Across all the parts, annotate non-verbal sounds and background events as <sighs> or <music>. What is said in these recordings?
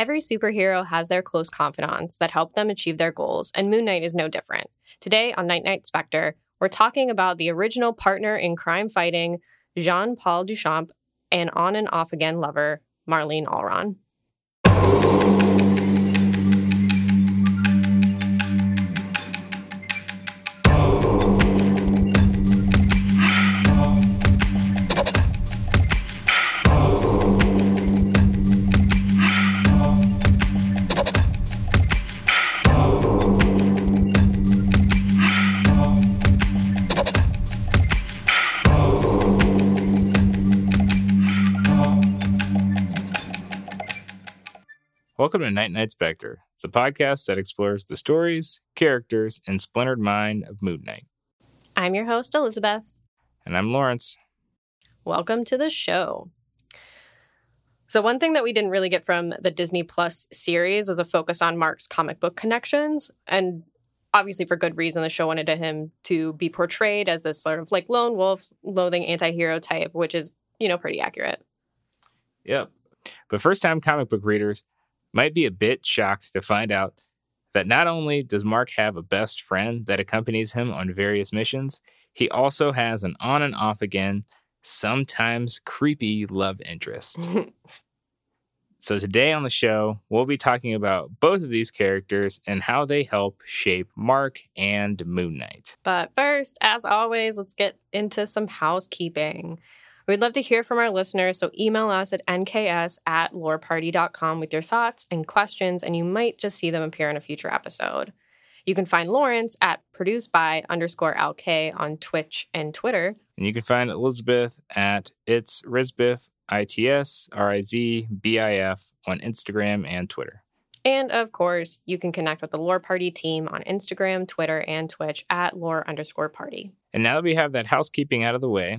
Every superhero has their close confidants that help them achieve their goals, and Moon Knight is no different. Today on Night Knight Spector, we're talking about the original partner in crime fighting, Jean Paul Duchamp, and on and off again lover, Marlene Alraune. Welcome to Night Knight Spector, the podcast that explores the stories, characters, and splintered mind of Moon Knight. I'm your host, Elizabeth. And I'm Lawrence. Welcome to the show. So, one thing that we didn't really get from the Disney Plus series was a focus on Mark's comic book connections. And obviously, for good reason, the show wanted him to be portrayed as this sort of like lone wolf, loathing anti hero type, which is, you know, pretty accurate. Yep. But first time comic book readers might be a bit shocked to find out that not only does Mark have a best friend that accompanies him on various missions, he also has an on and off again, sometimes creepy love interest. <laughs> so, today on the show, we'll be talking about both of these characters and how they help shape Mark and Moon Knight. But first, as always, let's get into some housekeeping. We'd love to hear from our listeners, so email us at nks at loreparty.com with your thoughts and questions, and you might just see them appear in a future episode. You can find Lawrence at produced by underscore LK on Twitch and Twitter. And you can find Elizabeth at it's Rizbiff, I T S R I Z B I F on Instagram and Twitter. And of course, you can connect with the Lore Party team on Instagram, Twitter, and Twitch at lore underscore party. And now that we have that housekeeping out of the way,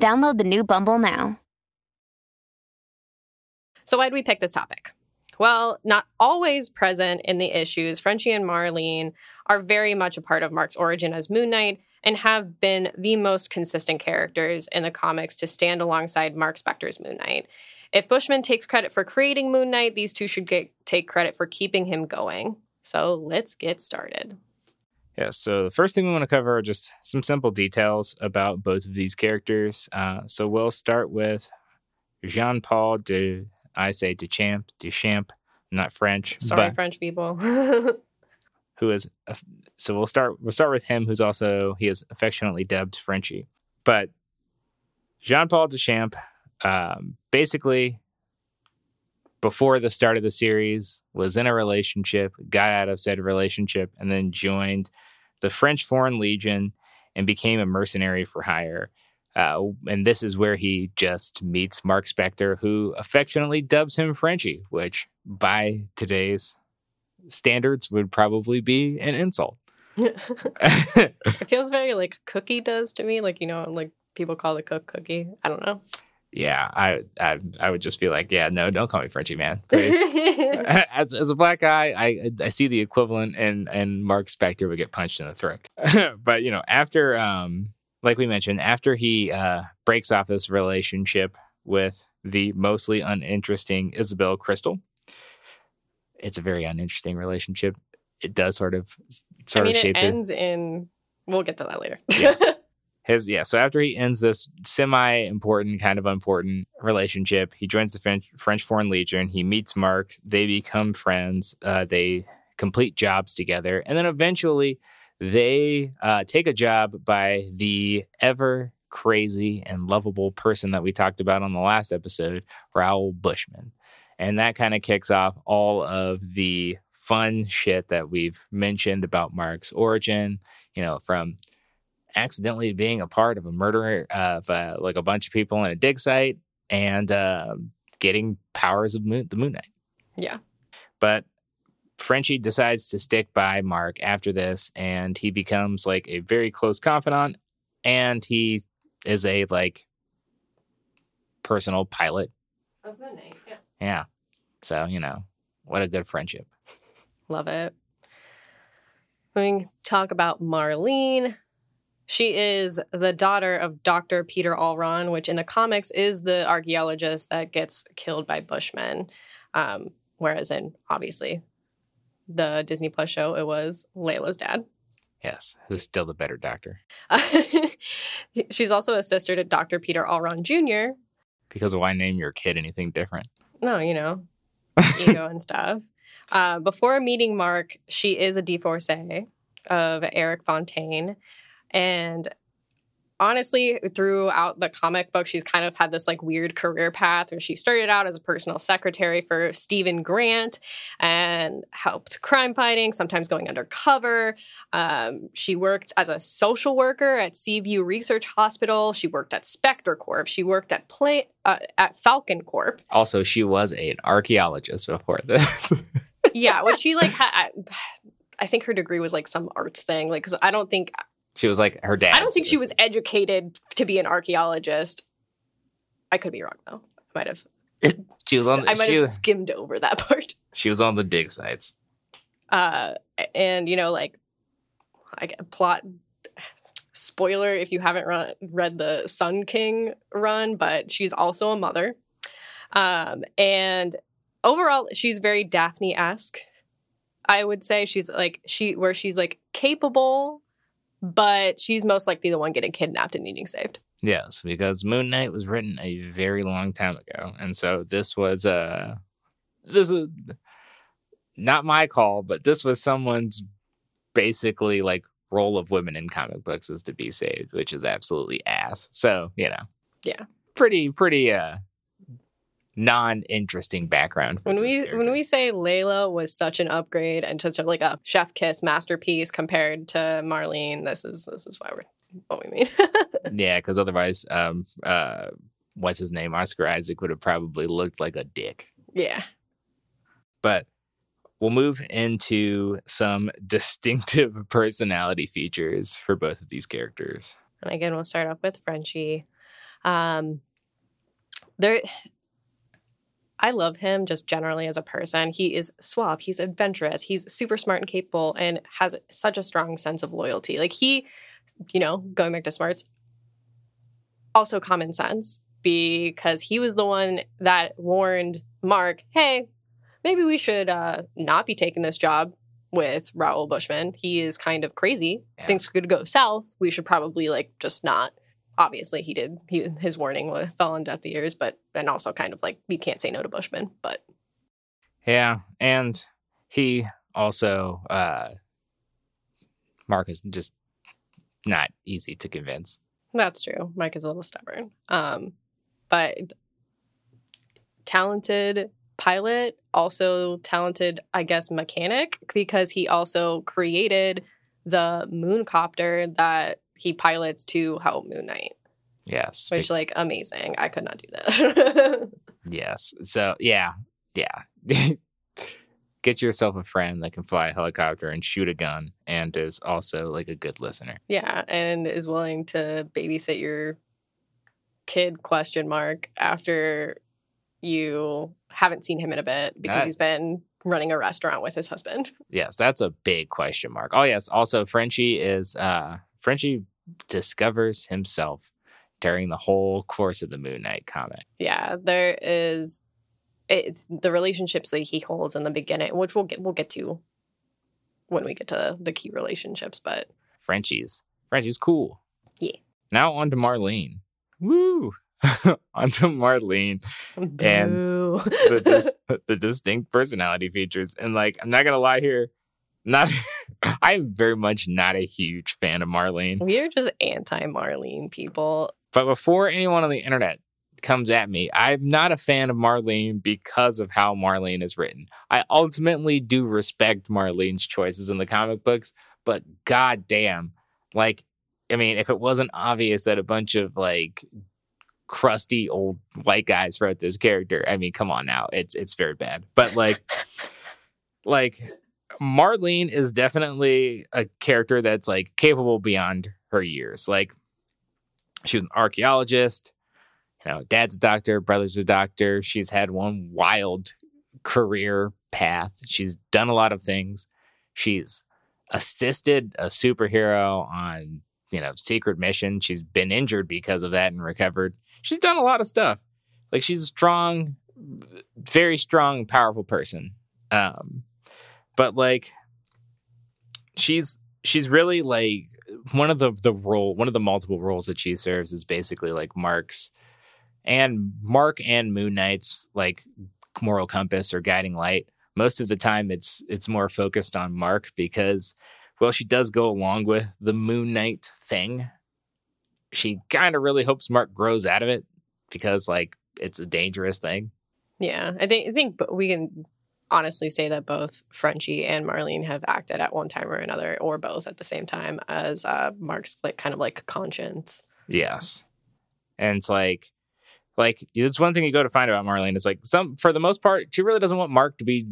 Download the new Bumble now. So, why did we pick this topic? Well, not always present in the issues, Frenchie and Marlene are very much a part of Mark's origin as Moon Knight and have been the most consistent characters in the comics to stand alongside Mark Spector's Moon Knight. If Bushman takes credit for creating Moon Knight, these two should get, take credit for keeping him going. So let's get started. Yeah, so the first thing we want to cover are just some simple details about both of these characters. Uh, so we'll start with Jean Paul de, I say Duchamp, Duchamp, not French. Sorry, French people. <laughs> who is, so we'll start, we'll start with him, who's also, he is affectionately dubbed Frenchie. But Jean Paul Duchamp, um, basically, before the start of the series, was in a relationship, got out of said relationship, and then joined the French Foreign Legion and became a mercenary for hire. Uh, and this is where he just meets Mark Spector, who affectionately dubs him Frenchie, which by today's standards would probably be an insult. <laughs> it feels very like cookie does to me. Like, you know, like people call the cook cookie. I don't know yeah, I, I I would just be like, yeah, no, don't call me Frenchie man, please. <laughs> <laughs> as as a black guy, I I see the equivalent, and and Mark Spector would get punched in the throat. <laughs> but you know, after um, like we mentioned, after he uh breaks off this relationship with the mostly uninteresting Isabel Crystal, it's a very uninteresting relationship. It does sort of sort I mean, of shape it ends it. in. We'll get to that later. yes his yeah so after he ends this semi important kind of important relationship he joins the french, french foreign legion he meets mark they become friends uh, they complete jobs together and then eventually they uh, take a job by the ever crazy and lovable person that we talked about on the last episode raoul bushman. And that kind of kicks off all of the fun shit that we've mentioned about mark's origin you know from accidentally being a part of a murder of uh, like a bunch of people in a dig site and uh, getting powers of moon, the Moon Knight. Yeah. But Frenchie decides to stick by Mark after this, and he becomes like a very close confidant, and he is a like personal pilot. Of the night, yeah. Yeah. So, you know, what a good friendship. Love it. We talk about Marlene. She is the daughter of Dr. Peter Alraune, which in the comics is the archaeologist that gets killed by Bushman. Um, whereas in obviously the Disney Plus show, it was Layla's dad. Yes. Who's still the better doctor? <laughs> She's also a sister to Dr. Peter Alraune Jr. Because why name your kid anything different? No, you know, <laughs> ego and stuff. Uh, before meeting Mark, she is a divorcee of Eric Fontaine. And honestly, throughout the comic book, she's kind of had this like weird career path where she started out as a personal secretary for Steven Grant and helped crime fighting, sometimes going undercover. Um, she worked as a social worker at Seaview Research Hospital. She worked at Spector Corp. She worked at Play uh, at Falcon Corp. Also, she was an archaeologist before this. <laughs> yeah, which she like had. I, I think her degree was like some arts thing. Like, 'cause I don't think she was like her dad. I don't think she was educated to be an archaeologist. I could be wrong though. I might have. She was on. I might have was- skimmed over that <laughs> part. she was on the dig sites. Uh, and you know, like, I get plot spoiler if you haven't run, read the Sun King run, but she's also a mother. Um, and overall, she's very Daphne esque. I would say she's like she where she's like capable, but she's most likely the one getting kidnapped and needing saved. Yes, because Moon Knight was written a very long time ago, and so this was uh this is not my call, but this was someone's basically like role of women in comic books is to be saved, which is absolutely ass. So you know, Yeah. pretty pretty uh non-interesting background. When we character. when we say Layla was such an upgrade and just like a chef kiss masterpiece compared to Marlene, this is this is why we're what we mean. <laughs> yeah, because otherwise, um, uh, what's his name, Oscar Isaac would have probably looked like a dick. yeah. but we'll move into some <laughs> distinctive personality features for both of these characters. And again, we'll start off with Frenchie. Um, there, I love him just generally as a person. He is suave. He's adventurous. He's super smart and capable, and has such a strong sense of loyalty. Like he, you know, going back to smarts, also common sense because he was the one that warned Mark, "Hey, maybe we should uh, not be taking this job." With Raoul Bushman, he is kind of crazy. Yeah. Things could go south. We should probably like just not obviously he did he, his warning wa- fell on deaf ears but and also kind of like you can't say no to bushman but. Yeah, and he also uh Mark is just not easy to convince. that's true. Mike is a little stubborn. Um but talented pilot also talented i guess mechanic because he also created the moon copter that he pilots to help moon knight Yes. which like amazing i could not do that <laughs> yes. So yeah, yeah. <laughs> Get yourself a friend that can fly a helicopter and shoot a gun and is also like a good listener. Yeah, and is willing to babysit your kid question mark after you haven't seen him in a bit because That- he's been running a restaurant with his husband. Yes, that's a big question mark. Oh yes, also Frenchie is uh Frenchie discovers himself during the whole course of the Moon Knight comic. Yeah, there is it's the relationships that he holds in the beginning, which we'll get we'll get to when we get to the key relationships, but Frenchie's Frenchie's cool. Yeah. Now on to Marlene. Woo! <laughs> on to Marlene. And The, dis- <laughs> the distinct personality features. And like, I'm not gonna lie here. Not <laughs> I'm very much not a huge fan of Marlene. we are just anti Marlene people. But before anyone on the internet comes at me, I'm not a fan of Marlene because of how Marlene is written. I ultimately do respect Marlene's choices in the comic books, but goddamn, like, I mean, if it wasn't obvious that a bunch of like crusty old white guys wrote this character, I mean, come on now, it's it's very bad. But like, <laughs> like Marlene is definitely a character that's like capable beyond her years. Like she was an archaeologist, you know, dad's a doctor, brother's a doctor. She's had one wild career path. She's done a lot of things. She's assisted a superhero on, you know, secret mission. She's been injured because of that and recovered. She's done a lot of stuff. Like she's a strong, very strong, powerful person. Um, but like she's she's really like one of the the role one of the multiple roles that she serves is basically like Mark's and Mark and Moon Knight's like moral compass or guiding light. Most of the time it's it's more focused on Mark because well she does go along with the Moon Knight thing. She kind of really hopes Mark grows out of it because like it's a dangerous thing. Yeah, I think I think we can honestly say that both Frenchie and Marlene have acted at one time or another, or both at the same time, as uh, Mark's like kind of like conscience. Yes, and it's like, like it's one thing you go to find about Marlene is like some for the most part she really doesn't want Mark to be,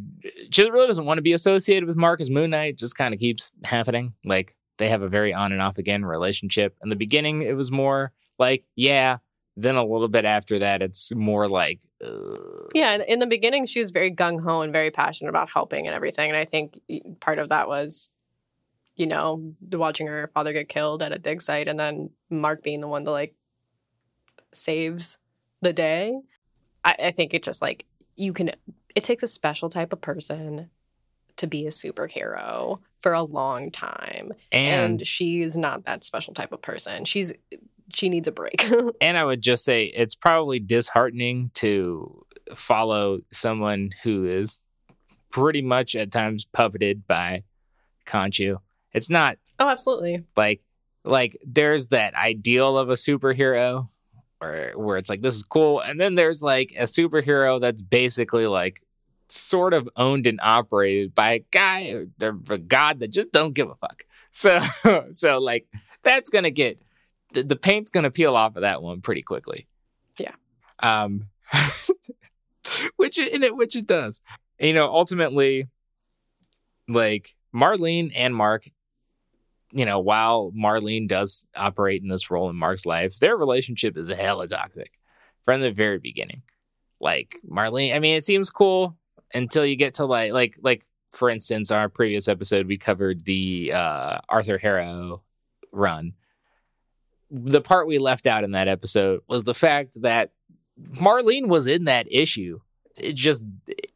she really doesn't want to be associated with Mark as Moon Knight. Just kind of keeps happening. Like they have a very on and off again relationship. In the beginning, it was more like, yeah, then a little bit after that, it's more like. Uh... Yeah, in the beginning, she was very gung ho and very passionate about helping and everything. And I think part of that was, you know, watching her father get killed at a dig site and then Mark being the one that like saves the day. I, I think it just like, you can, it takes a special type of person to be a superhero for a long time. And, and she's not that special type of person. She's she needs a break. <laughs> and I would just say it's probably disheartening to follow someone who is pretty much at times puppeted by Khonshu. It's not Oh, absolutely. Like like there's that ideal of a superhero where where it's like this is cool and then there's like a superhero that's basically like sort of owned and operated by a guy or a god that just don't give a fuck. So <laughs> so like that's going to get the, the paint's going to peel off of that one pretty quickly. Yeah. Um, <laughs> which it, in it, which it does. you know, ultimately, like Marlene and Mark, you know, while Marlene does operate in this role in Mark's life, their relationship is hella toxic from the very beginning. Like Marlene, I mean, it seems cool until you get to like, like, like for instance, our previous episode, we covered the uh, Arthur Harrow run the part we left out in that episode was the fact that Marlene was in that issue. It just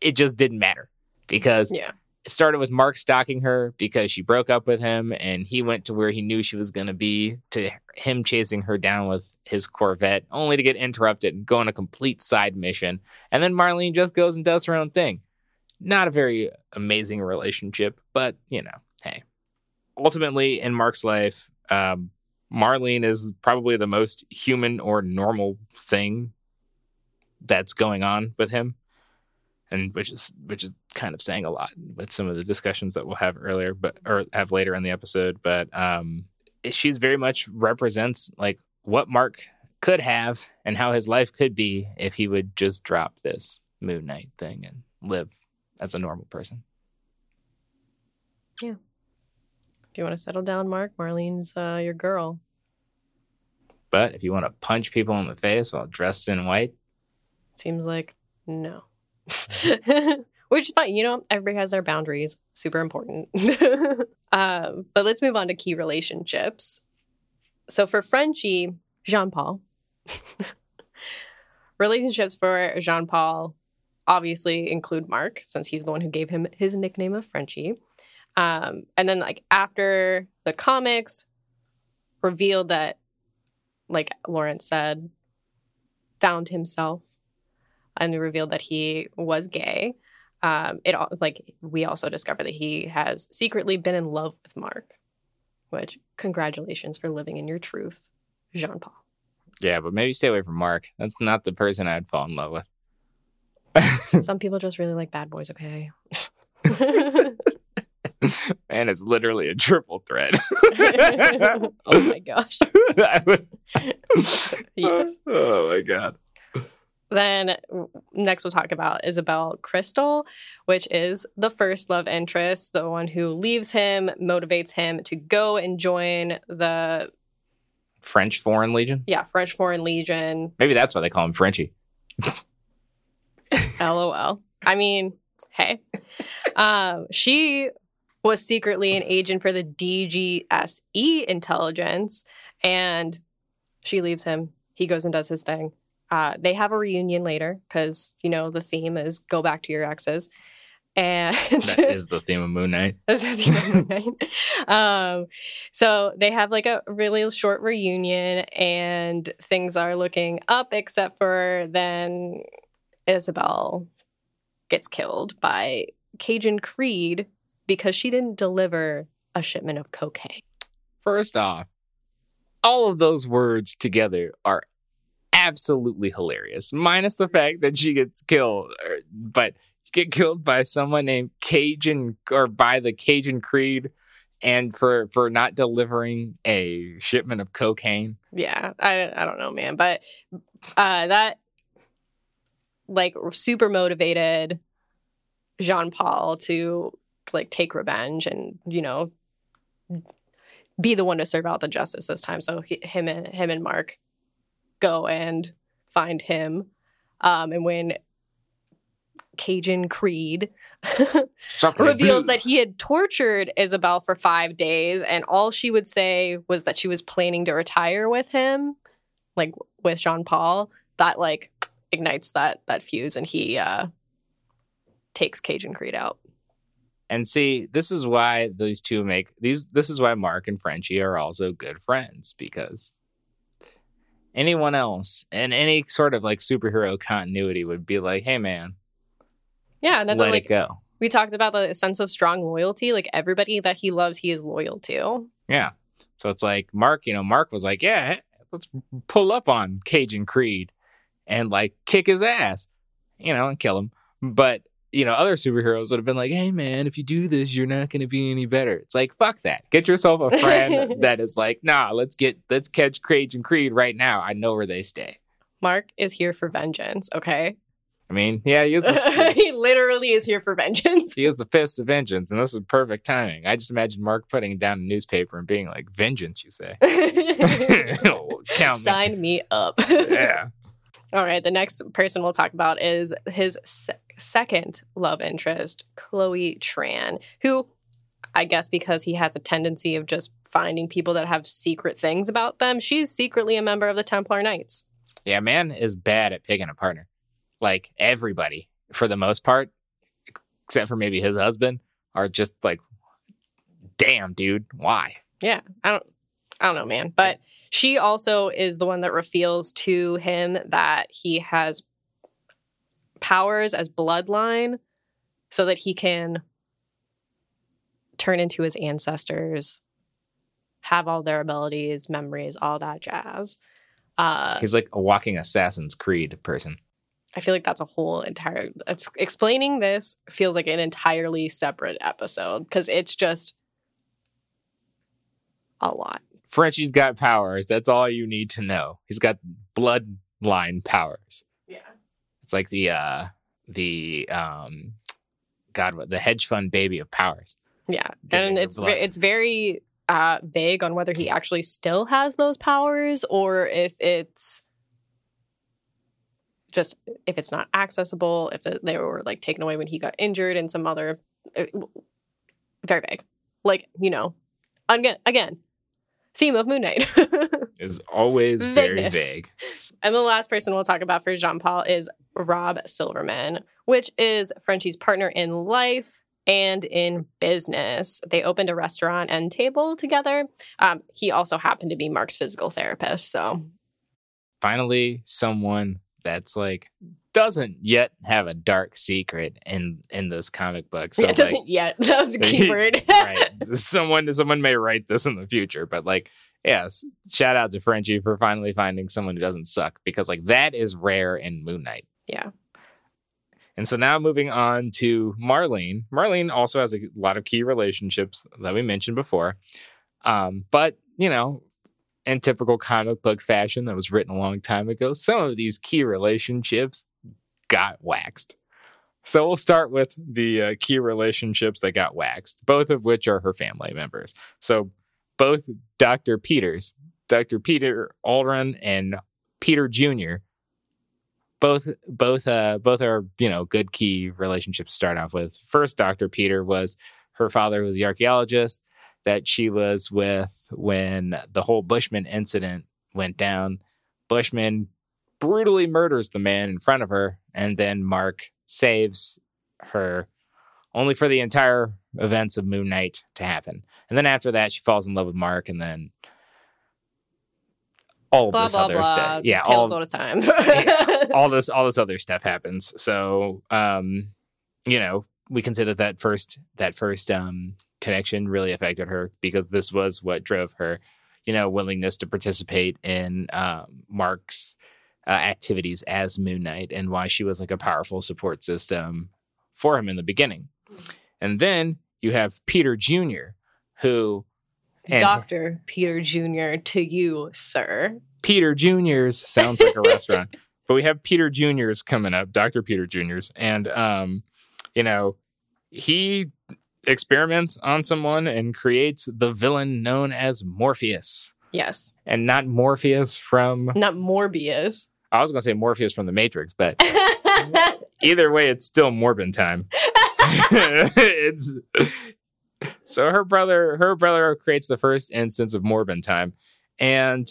it just didn't matter because yeah. it started with Mark stalking her because she broke up with him and he went to where he knew she was going to be to him chasing her down with his Corvette only to get interrupted and go on a complete side mission. And then Marlene just goes and does her own thing. Not a very amazing relationship, but you know, hey. Ultimately in Mark's life, um, Marlene is probably the most human or normal thing that's going on with him and which is which is kind of saying a lot with some of the discussions that we'll have earlier but or have later in the episode but um she's very much represents like what mark could have and how his life could be if he would just drop this moon knight thing and live as a normal person. Yeah if you want to settle down, Mark, Marlene's uh, your girl. But if you want to punch people in the face while dressed in white, seems like no. <laughs> Which is fine. You know, everybody has their boundaries. Super important. <laughs> um, but let's move on to key relationships. So for Frenchie, Jean Paul, <laughs> relationships for Jean Paul obviously include Mark, since he's the one who gave him his nickname of Frenchie. Um, and then like after the comics revealed that, like Lawrence said, found himself and revealed that he was gay. Um, it all like we also discovered that he has secretly been in love with Mark, which congratulations for living in your truth, Jean Paul. Yeah, but maybe stay away from Mark. That's not the person I'd fall in love with. Some people just really like bad boys, okay? <laughs> <laughs> Man, it's literally a triple threat. <laughs> oh my gosh. would... <laughs> yes. Oh my god. Then next we'll talk about Isabel Crystal, which is the first love interest, the one who leaves him, motivates him to go and join the French Foreign Legion. yeah French Foreign Legion. Maybe that's why they call him Frenchy. <laughs> LOL. I mean, hey, um, she was secretly an agent for the DGSE intelligence, and she leaves him. He goes and does his thing. Uh, they have a reunion later because you know the theme is go back to your exes, and That is the theme of Moon Knight. <laughs> That's the theme of Moon Knight. Um, so they have like a really short reunion, and things are looking up, except for then Isabel gets killed by Cajun Creed because she didn't deliver a shipment of cocaine. First off, all of those words together are absolutely hilarious, minus the fact that she gets killed. er, But you get killed by someone named Cajun or by the Cajun Creed, and for for not delivering a shipment of cocaine. Yeah, I I don't know, man, but uh, that like super motivated Jean Paul to like take revenge and you know be the one to serve out the justice this time. So he, him and him and Mark go and find him, um, and when Cajun Creed <laughs> reveals that he had tortured Isabel for five days, and all she would say was that she was planning to retire with him, like with Jean Paul. That like ignites that that fuse, and he uh, takes Cajun Creed out. And see, this is why these two make these. This is why Mark and Frenchie are also good friends because anyone else in any sort of like superhero continuity would be like, "Hey, man, Yeah, and that's let what, like it go." we talked about the sense of strong loyalty. Like everybody that he loves, he is loyal to. Yeah. So it's like Mark. You know, Mark was like, "Yeah, let's pull up on Cajun Creed and like kick his ass, you know, and kill him." But you know, other superheroes would have been like, "Hey, man, if you do this, you're not going to be any better." It's like, fuck that. Get yourself a friend <laughs> that is like, "Nah, let's get let's catch Cajun Creed right now. I know where they stay." Mark is here for vengeance. Okay, I mean, yeah, he is the, <laughs> he literally is here for vengeance. he is the fist of vengeance, and this is perfect timing. I just imagine Mark putting down a newspaper and being like, "Vengeance," you say. <laughs> Oh, count. Sign me up. Yeah. All right. The next person we'll talk about is his second love interest, Chloe Tran, who I guess because he has a tendency of just finding people that have secret things about them, she's secretly a member of the Templar Knights. Yeah, man is bad at picking a partner. Like everybody, for the most part, except for maybe his husband, are just like, damn, dude, why? Yeah. I don't. I don't know, man. But she also is the one that reveals to him that he has powers as bloodline so that he can turn into his ancestors, have all their abilities, memories, all that jazz. Uh, He's like a walking Assassin's Creed person. I feel like that's a whole entire. It's, explaining this feels like an entirely separate episode because it's just a lot. Frenchie's got powers. That's all you need to know. He's got bloodline powers. It's like the uh the um God the hedge fund baby of powers. Yeah, and it's it's very uh, vague on whether he actually still has those powers or if it's just if it's not accessible, if the, they were like taken away when he got injured, and some other uh, very vague. Like you know, again, again, theme of Moon Knight. <laughs> Is always very vague. And the last person we'll talk about for Jean Paul is Rob Silverman, which is Frenchie's partner in life and in business. They opened a restaurant and table together. Um, he also happened to be Mark's physical therapist. So, finally someone that's like doesn't yet have a dark secret in in this comic book. So yeah, it doesn't yet. <laughs> That was a key <laughs> word. right. <laughs> Someone someone may write this in the future, but like yes, shout out to Frenchie for finally finding someone who doesn't suck because like that is rare in Moon Knight. Yeah. And so now moving on to Marlene. Marlene also has a lot of key relationships that we mentioned before. Um, but you know, in typical comic book fashion that was written a long time ago, some of these key relationships got waxed. So we'll start with the uh, key relationships that got waxed, both of which are her family members. So both Dr. Peters, Dr. Peter Aldrin and Peter Jr. Both both uh both are, you know, good key relationships to start off with. First Dr. Peter was her father was the archaeologist that she was with when the whole Bushman incident went down. Bushman brutally murders the man in front of her, and then Mark saves her, only for the entire events of Moon Knight to happen. And then after that, she falls in love with Mark, and then all blah this blah other blah. stuff. Yeah, Tales all all his time. Yeah, <laughs> all this all this other stuff happens. So, um, you know, we can say that that first that first um connection really affected her because this was what drove her, you know, willingness to participate in um, Mark's uh, activities as Moon Knight and why she was like a powerful support system for him in the beginning. And then you have Peter Jr., who and Doctor Peter Jr. to you, sir. Peter Junior's sounds like a <laughs> restaurant, but we have Peter Junior's coming up, Dr. Peter Junior's, and um, you know, he experiments on someone and creates the villain known as Morpheus, Yes, and not Morpheus from not Morbius. I was gonna say Morpheus from the Matrix, but <laughs> either way, it's still Morbin time. <laughs> it's so her brother, her brother creates the first instance of Morbin time, and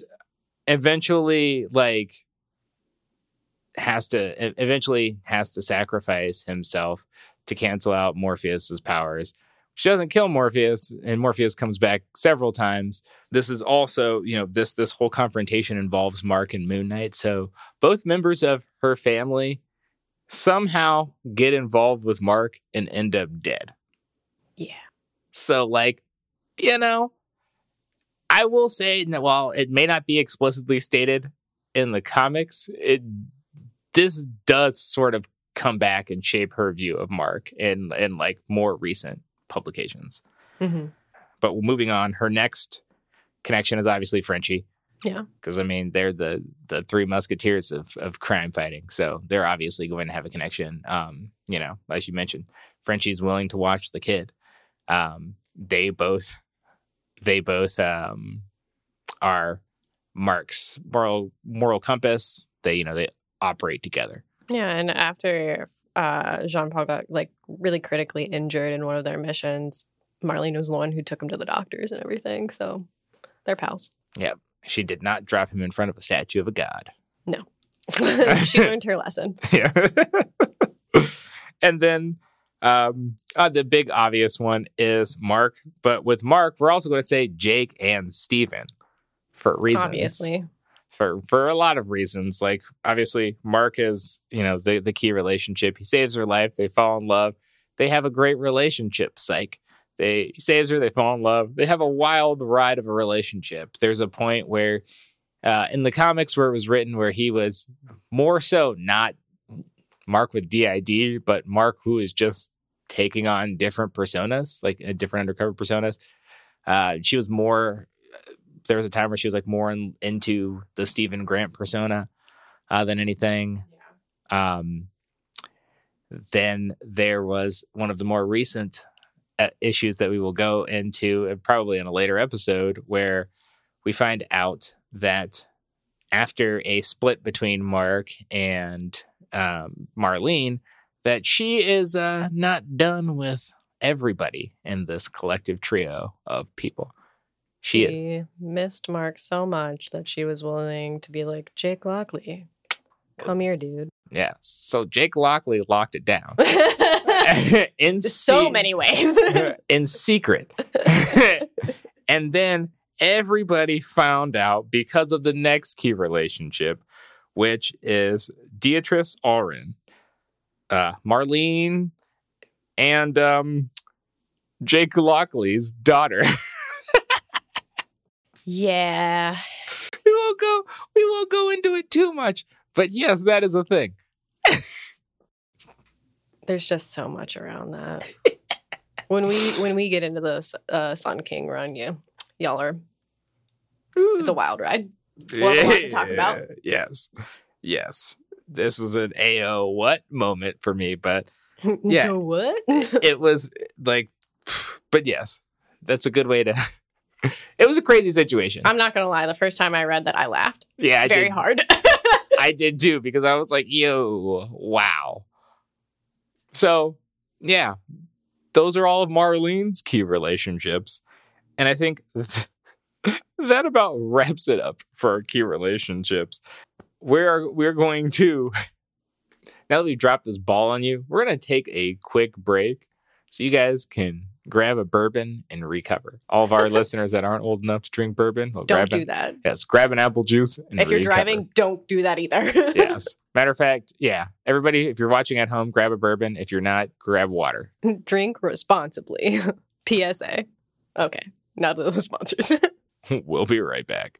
eventually, like, has to eventually has to sacrifice himself to cancel out Morpheus's powers. She doesn't kill Morpheus, and Morpheus comes back several times. This is also, you know, this this whole confrontation involves Mark and Moon Knight. So both members of her family somehow get involved with Mark and end up dead. So, like, you know, I will say that while it may not be explicitly stated in the comics, it this does sort of come back and shape her view of Mark in in like more recent publications. hmm But moving on, her next connection is obviously Frenchie. Yeah. Because I mean, they're the the three musketeers of of crime fighting, so they're obviously going to have a connection. Um, you know, as you mentioned, Frenchie's willing to watch the kid. Um, they both they both um are Mark's moral moral compass. They you know they operate together. Yeah, and after uh, Jean Paul got like really critically injured in one of their missions, Marlene was the one who took him to the doctors and everything. So they're pals. Yeah. She did not drop him in front of a statue of a god. No. <laughs> <laughs> she learned her lesson. <laughs> yeah. and then um, uh, the big obvious one is Mark. But with Mark, we're also going to say Jake and Steven for reasons. Obviously, For for a lot of reasons. Like obviously Mark is, you know, the, the key relationship. He saves her life. They fall in love. They have a great relationship. Psych. They he saves her, they fall in love. They have a wild ride of a relationship. There's a point where uh, in the comics where it was written where he was more so not Mark with DID, but Mark who is just taking on different personas, like uh, different undercover personas. Uh, she was more. There was a time where she was like more in, into the Steven Grant persona uh, than anything. Um, then there was one of the more recent uh, issues that we will go into, uh, probably in a later episode, where we find out that after a split between Mark and um, Marlene, that she is uh, not done with everybody in this collective trio of people. She is. she missed Mark so much that she was willing to be like Jake Lockley, come here, dude. Yeah. So Jake Lockley locked it down. <laughs> <laughs> in so se- many ways. <laughs> in secret. and then everybody found out because of the next key relationship, which is Beatrice Allrin, uh, Marlene, and um, Jake Lockley's daughter. <laughs> yeah. we won't go. We won't go into it too much. But yes, that is a thing. There's just so much around that. when we when we get into this uh, Sun King run, you y'all are It's a wild ride. We'll have a lot to talk about. Yes. Yes. This was an AO what moment for me, but <laughs> Yeah. The what? it <laughs> was eh, like, <sighs> but yes, that's a good way to. <laughs> it was a crazy situation. I'm not gonna lie. The first time I read that, I laughed yeah, I very did. hard. I did too because I was like, yo, wow. So, yeah, those are all of Marlene's key relationships. And I think that about wraps it up for our key relationships. We're we're going to <laughs> now that we've dropped this ball on you, we're gonna take a quick break so you guys can grab a bourbon and recover. All of our <laughs> listeners that aren't old enough to drink bourbon, don't grab do an- that. Yes, grab an apple juice and If you're recover. driving, don't do that either. <laughs> yes. Matter of fact, yeah. Everybody, if you're watching at home, grab a bourbon. If you're not, grab water. Drink responsibly. PSA. Okay. Now to the sponsors. we'll be right back.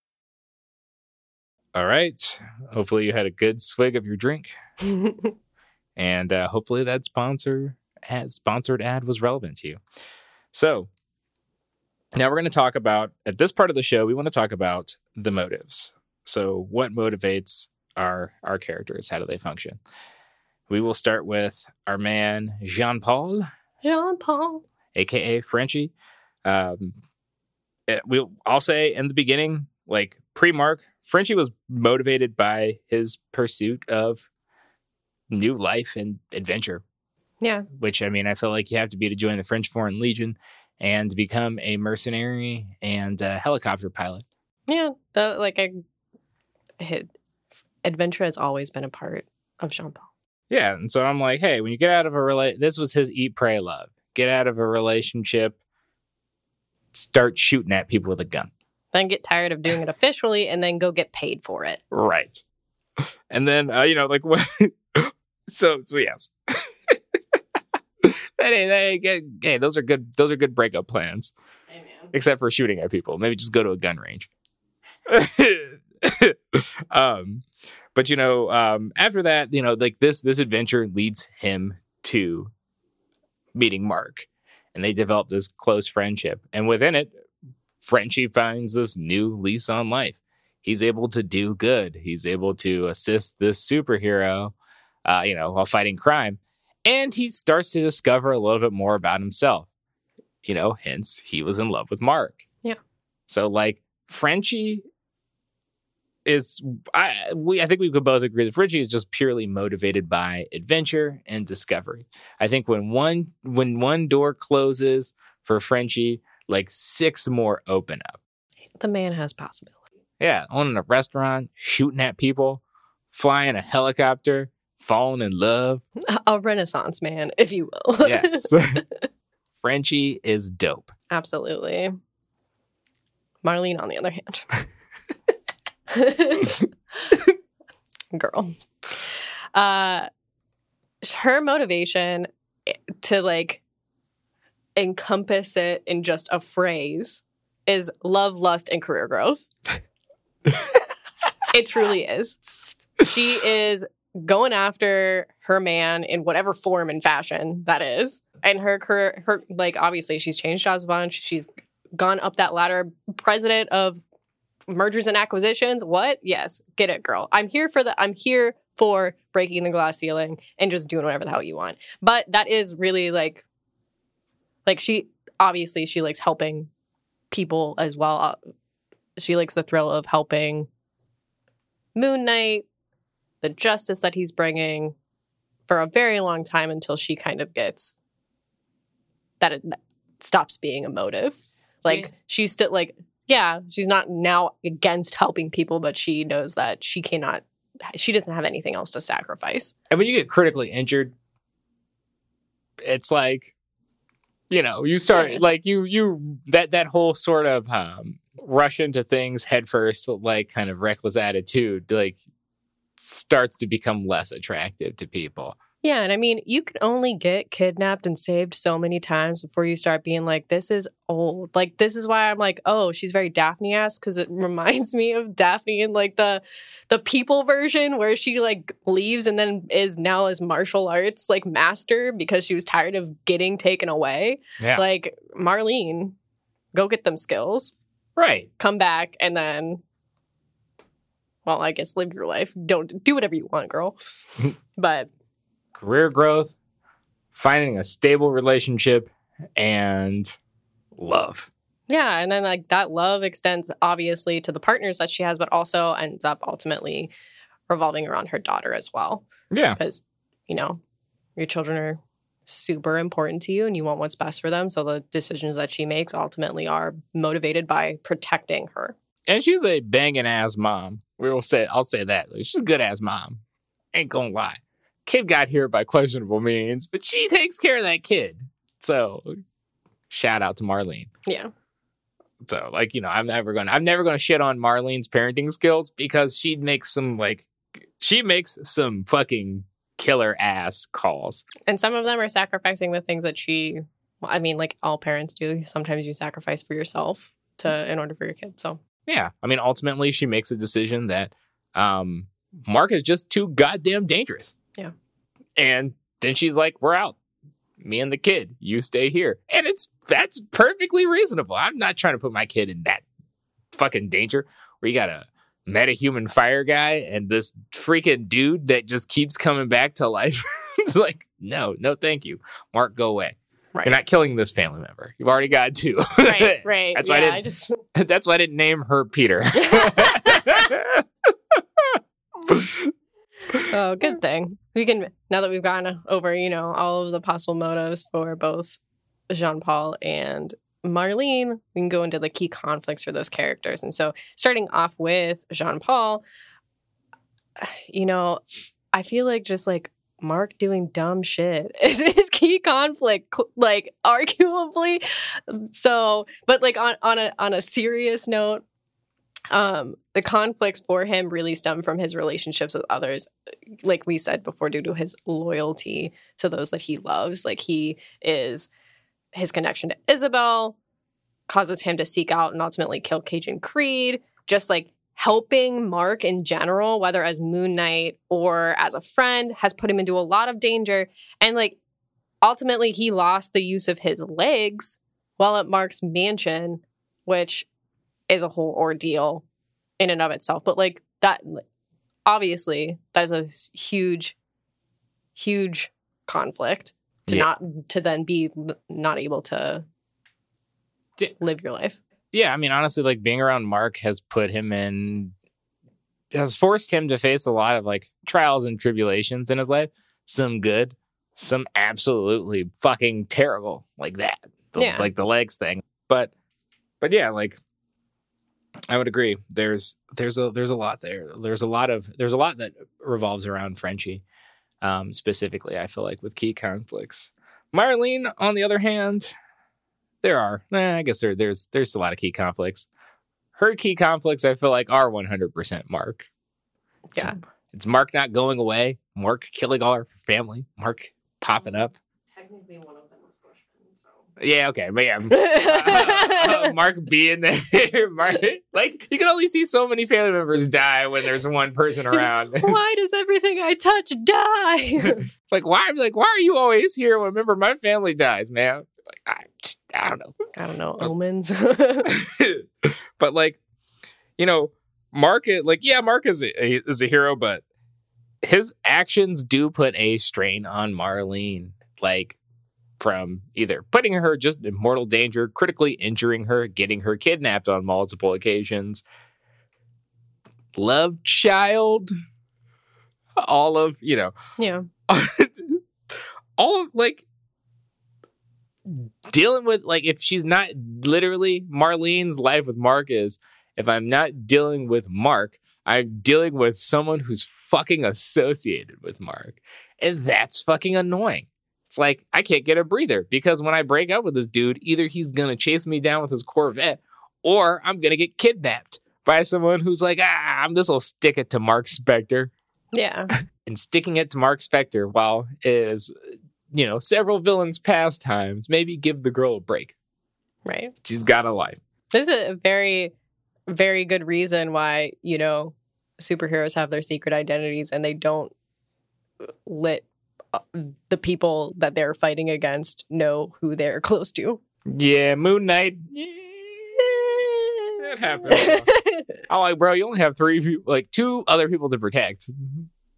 All right. Hopefully, you had a good swig of your drink, <laughs> and uh, hopefully, that sponsor ad, sponsored ad was relevant to you. So, now we're going to talk about at this part of the show. We want to talk about the motives. So, what motivates our our characters? How do they function? We will start with our man Jean Paul. Jean Paul. aka Frenchie. Um, it- we'll I'll say in the beginning, like pre-Mark, Frenchie was motivated by his pursuit of new life and adventure. Yeah. Which I mean, I feel like you have to be to join the French Foreign Legion and to become a mercenary and a helicopter pilot. Yeah. The, like, I, adventure has always been a part of Jean Paul. Yeah, and so I'm like, hey, when you get out of a rela- this was his eat, pray, love. Get out of a relationship, start shooting at people with a gun. Then get tired of doing it officially and then go get paid for it. Right. And then uh, you know, like what <laughs> so so yes. <laughs> that ain't, that ain't. Hey, those are good those are good breakup plans. Except for shooting at people. Maybe just go to a gun range. <laughs> um but you know, um after that, you know, like this this adventure leads him to meeting Mark. And they develop this close friendship. And within it, Frenchie finds this new lease on life he's able to do good. He's able to assist this superhero, uh, you know, while fighting crime. And he starts to discover a little bit more about himself. You know, hence he was in love with Mark. Yeah. So like Frenchie is I we I think we could both agree that Frenchie is just purely motivated by adventure and discovery. I think when one when one door closes for Frenchie, like six more open up. The man has possibility. Yeah, owning a restaurant, shooting at people, flying a helicopter, falling in love. <laughs> A renaissance man, if you will. Yes. <laughs> Frenchie is dope. Absolutely. Marlene, on the other hand. <laughs> Girl. Uh her motivation eh, to like encompass it in just a phrase is love, lust, and career growth. <laughs> it truly is. She is going after her man in whatever form and fashion that is. And her career, her like obviously she's changed jobs a bunch. She's gone up that ladder. President of mergers and acquisitions. What? Yes, get it, girl. I'm here for the. I'm here for breaking the glass ceiling and just doing whatever the hell you want. But that is really like, like she obviously she likes helping people as well. Uh, She likes the thrill of helping Moon Knight, the justice that he's bringing for a very long time until she kind of gets that it stops being a motive. Like Yeah. she's still like, yeah, she's not now against helping people, but she knows that she cannot, she doesn't have anything else to sacrifice. And when you get critically injured, it's like, you know, you start Yeah. like you you that that whole sort of um, rush into things headfirst, like kind of reckless attitude, like starts to become less attractive to people. Yeah, and I mean, you can only get kidnapped and saved so many times before you start being like, this is old. Like, this is why I'm like, oh, she's very Daphne esque because it <laughs> reminds me of Daphne in like the the people version where she like leaves and then is now as martial arts like master because she was tired of getting taken away. Yeah, Like Marlene, go get them skills, right. come back, and then. Well, I guess live your life. Don't do whatever you want, girl. <laughs> but Career growth, finding a stable relationship, and love. Yeah, and then like that love extends obviously to the partners that she has, but also ends up ultimately revolving around her daughter as well. Yeah, Because, you know, your children are super important to you and you want what's best for them. So the decisions that she makes ultimately are motivated by protecting her. and she's a banging ass mom. We will say, I'll say that. Like, she's a good ass mom. Ain't gonna lie. Kid got here by questionable means, but she takes care of that kid. So, shout out to Marlene. Yeah. So, like, you know, I'm never gonna, I'm never gonna shit on Marlene's parenting skills because she makes some like, she makes some fucking killer ass calls. And some of them are sacrificing the things that she, I mean, like all parents do. Sometimes you sacrifice for yourself to in order for your kid. So Yeah, I mean, ultimately, she makes a decision that um, Mark is just too goddamn dangerous. Yeah. and then she's like, "We're out. Me and the kid. You stay here." And it's that's perfectly reasonable. I'm not trying to put my kid in that fucking danger where you got a metahuman fire guy and this freaking dude that just keeps coming back to life. <laughs> it's like, no, no, thank you, Mark. Go away. right, You're not killing this family member. You've already got two. right, <laughs> right. That's why I yeah, didn't- I just <laughs> That's why I didn't name her Peter. <laughs> Oh, good thing. We can now that we've gone over, you know, all of the possible motives for both Jean Paul and Marlene, we can go into the key conflicts for those characters. And so, starting off with Jean Paul, <sighs> you know, I feel like just like Mark doing dumb shit <laughs> is his key conflict, like arguably. So, but like on on a on a serious note, um, the conflicts for him really stem from his relationships with others like we said before, due to his loyalty to those that he loves. Like he is his connection to Isabel causes him to seek out and ultimately kill Cajun Creed. Just like helping Mark in general, whether as Moon Knight or as a friend, has put him into a lot of danger. And like ultimately, he lost the use of his legs while at Mark's mansion, which is a whole ordeal in and of itself. But like that obviously that is a huge huge conflict to Yeah. not to then be not able to Yeah. live your life yeah, I mean, honestly, like being around Mark has put him in, has forced him to face a lot of like trials and tribulations in his life. Some good, some absolutely fucking terrible, like that, the, Yeah. like the legs thing. But, but yeah, like I would agree. There's there's a there's a lot there. There's a lot of there's a lot that revolves around Frenchie, um, specifically. I feel like with key conflicts. Marlene, on the other hand, there are. Eh, I guess there there's there's a lot of key conflicts. Her key conflicts, I feel like, are 100% Mark. yeah It's Mark not going away. Mark killing all our family. Mark popping up. technically one of them was Bushman, so Yeah, okay, but yeah, <laughs> uh, Mark being there. <laughs> Mark, like you can only see so many family members die when there's one person around. <laughs> why does everything i touch die like why? Like why are you always here when a member of my family dies, man? Like I, <tsk> I don't know. i don't know omens but like, you know, Mark, like, yeah, Mark is a, is a hero, but his actions do put a strain on Marlene. Like, from either putting her just in mortal danger, critically injuring her, getting her kidnapped on multiple occasions. Love child, all of, you know, Yeah. <laughs> all of like dealing with like if she's not literally Marlene's life with Mark is if I'm not dealing with Mark, I'm dealing with someone who's fucking associated with Mark. And that's fucking annoying. It's like I can't get a breather because when I break up with this dude, either he's gonna chase me down with his Corvette or I'm gonna get kidnapped by someone who's like, ah, I'm this will stick it to Mark Spector Yeah. <laughs> and sticking it to Mark Spector while is, you know, several villains' pastimes, maybe give the girl a break. Right. She's got a life. This is a very, very good reason why, you know, superheroes have their secret identities and they don't let the people that they're fighting against know who they're <laughs> close to. Yeah, Moon Knight. Yeah, that happens. <laughs> I'm like, bro, you only have three people, like two other people to protect.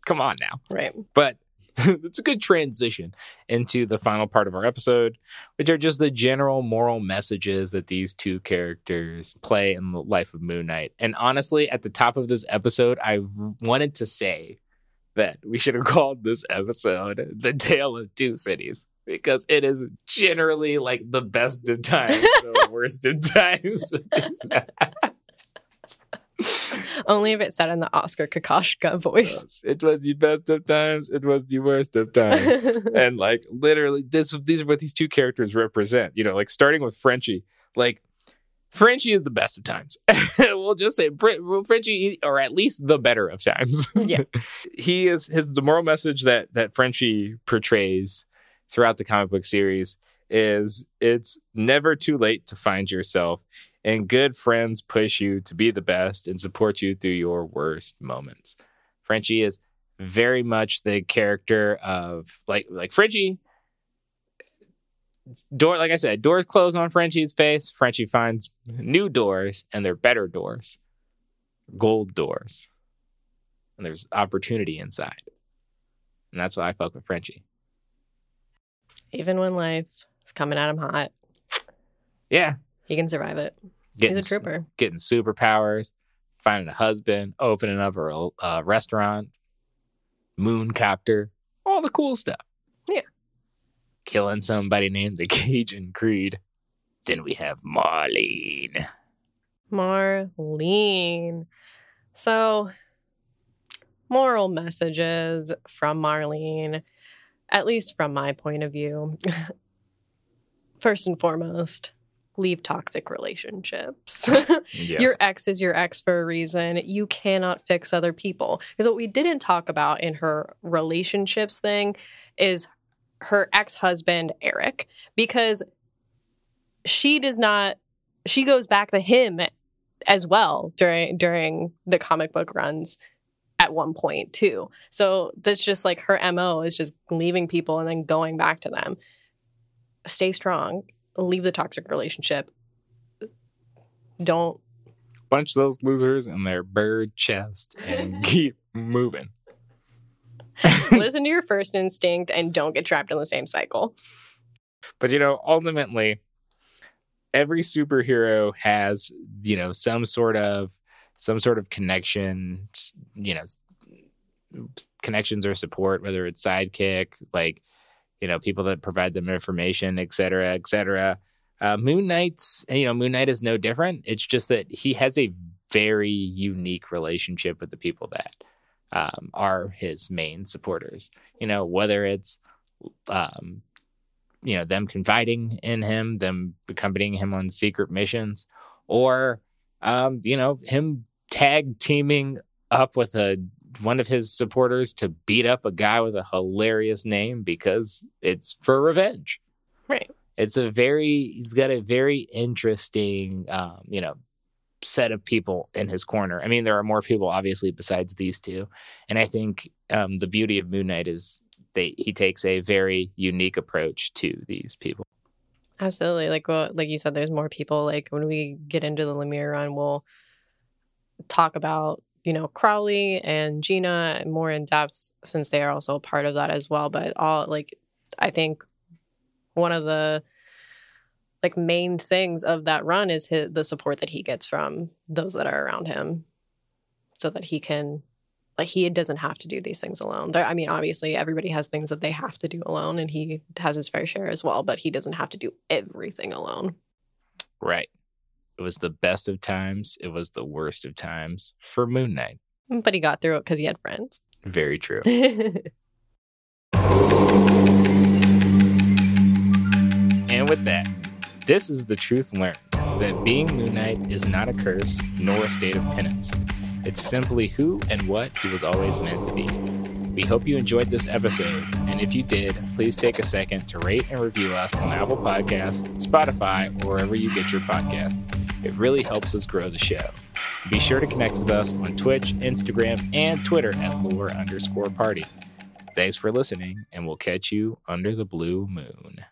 Come on now. right. But <laughs> it's a good transition into the final part of our episode, which are just the general moral messages that these two characters play in the life of Moon Knight. And honestly, at the top of this episode, I wanted to say that we should have called this episode The Tale of Two Cities. Because it is generally like the best of times, the <laughs> worst of times. Only if it's said in the Oscar Kokoschka voice. it was the best of times, it was the worst of times. <laughs> and like literally this these are what these two characters represent you know like starting with frenchie like frenchie is the best of times <laughs> we'll just say Fr- frenchie or at least the better of times Yeah. <laughs> he is his the moral message that that frenchie portrays throughout the comic book series is it's never too late to find yourself and good friends push you to be the best and support you through your worst moments frenchie is very much the character of like like Frenchie. Door, like I said, doors close on Frenchie's face. Frenchie finds new doors, and they're better doors, gold doors, and there's opportunity inside, and that's why I fuck with Frenchie. Even when life is coming at him hot, Yeah, he can survive it. getting He's a trooper. getting superpowers, finding a husband, opening up a uh, restaurant, moon copter, all the cool stuff. Killing somebody named the <laughs> Cajun Creed. Then we have Marlene. Marlene. So, moral messages from Marlene, at least from my point of view. <laughs> First and foremost, leave toxic relationships. <laughs> Yes. Your ex is your ex for a reason. You cannot fix other people. Because what we didn't talk about in her relationships thing is her ex husband, Eric, because she does not, she goes back to him as well during during the comic book runs at one point too. So that's just like her MO is just leaving people and then going back to them. Stay strong. Leave the toxic relationship. Don't bunch those losers in their bird chest and <laughs> keep moving. <laughs> listen to your first instinct and don't get trapped in the same cycle. But you know, ultimately, every superhero has you know some sort of some sort of connection. You know, connections or support, whether it's sidekick, like you know, people that provide them information, et cetera, et cetera. Uh, Moon Knight's, you know, Moon Knight is no different. It's just that he has a very unique relationship with the people that um, are his main supporters. You know, whether it's um, you know them confiding in him them accompanying him on secret missions or um you know him tag teaming up with a one of his supporters to beat up a guy with a hilarious name because it's for revenge Right. it's a very he's got a very interesting um you know set of people in his corner i mean there are more people obviously besides these two and i think um the beauty of moon knight is they he takes a very unique approach to these people Absolutely. Like what like you said, there's more people. Like when we get into the Lemire run, we'll talk about, you know, Crawley and Gena more in depth since they are also a part of that as well. But all like I think one of the like main things of that run is his, the support that he gets from those that are around him so that he can like he doesn't have to do these things alone. There, I mean, obviously everybody has things that they have to do alone and he has his fair share as well, but he doesn't have to do everything alone. Right. It was the best of times. It was the worst of times for Moon Knight. But he got through it because he had friends. Very true. <laughs> and with that, this is the truth learned that being Moon Knight is not a curse nor a state of penance. It's simply who and what he was always meant to be. We hope you enjoyed this episode, and if you did, please take a second to rate and review us on Apple Podcasts, Spotify, or wherever you get your podcast. It really helps us grow the show. Be sure to connect with us on Twitch, Instagram, and Twitter at lore underscore party. Thanks for listening, and we'll catch you under the blue moon.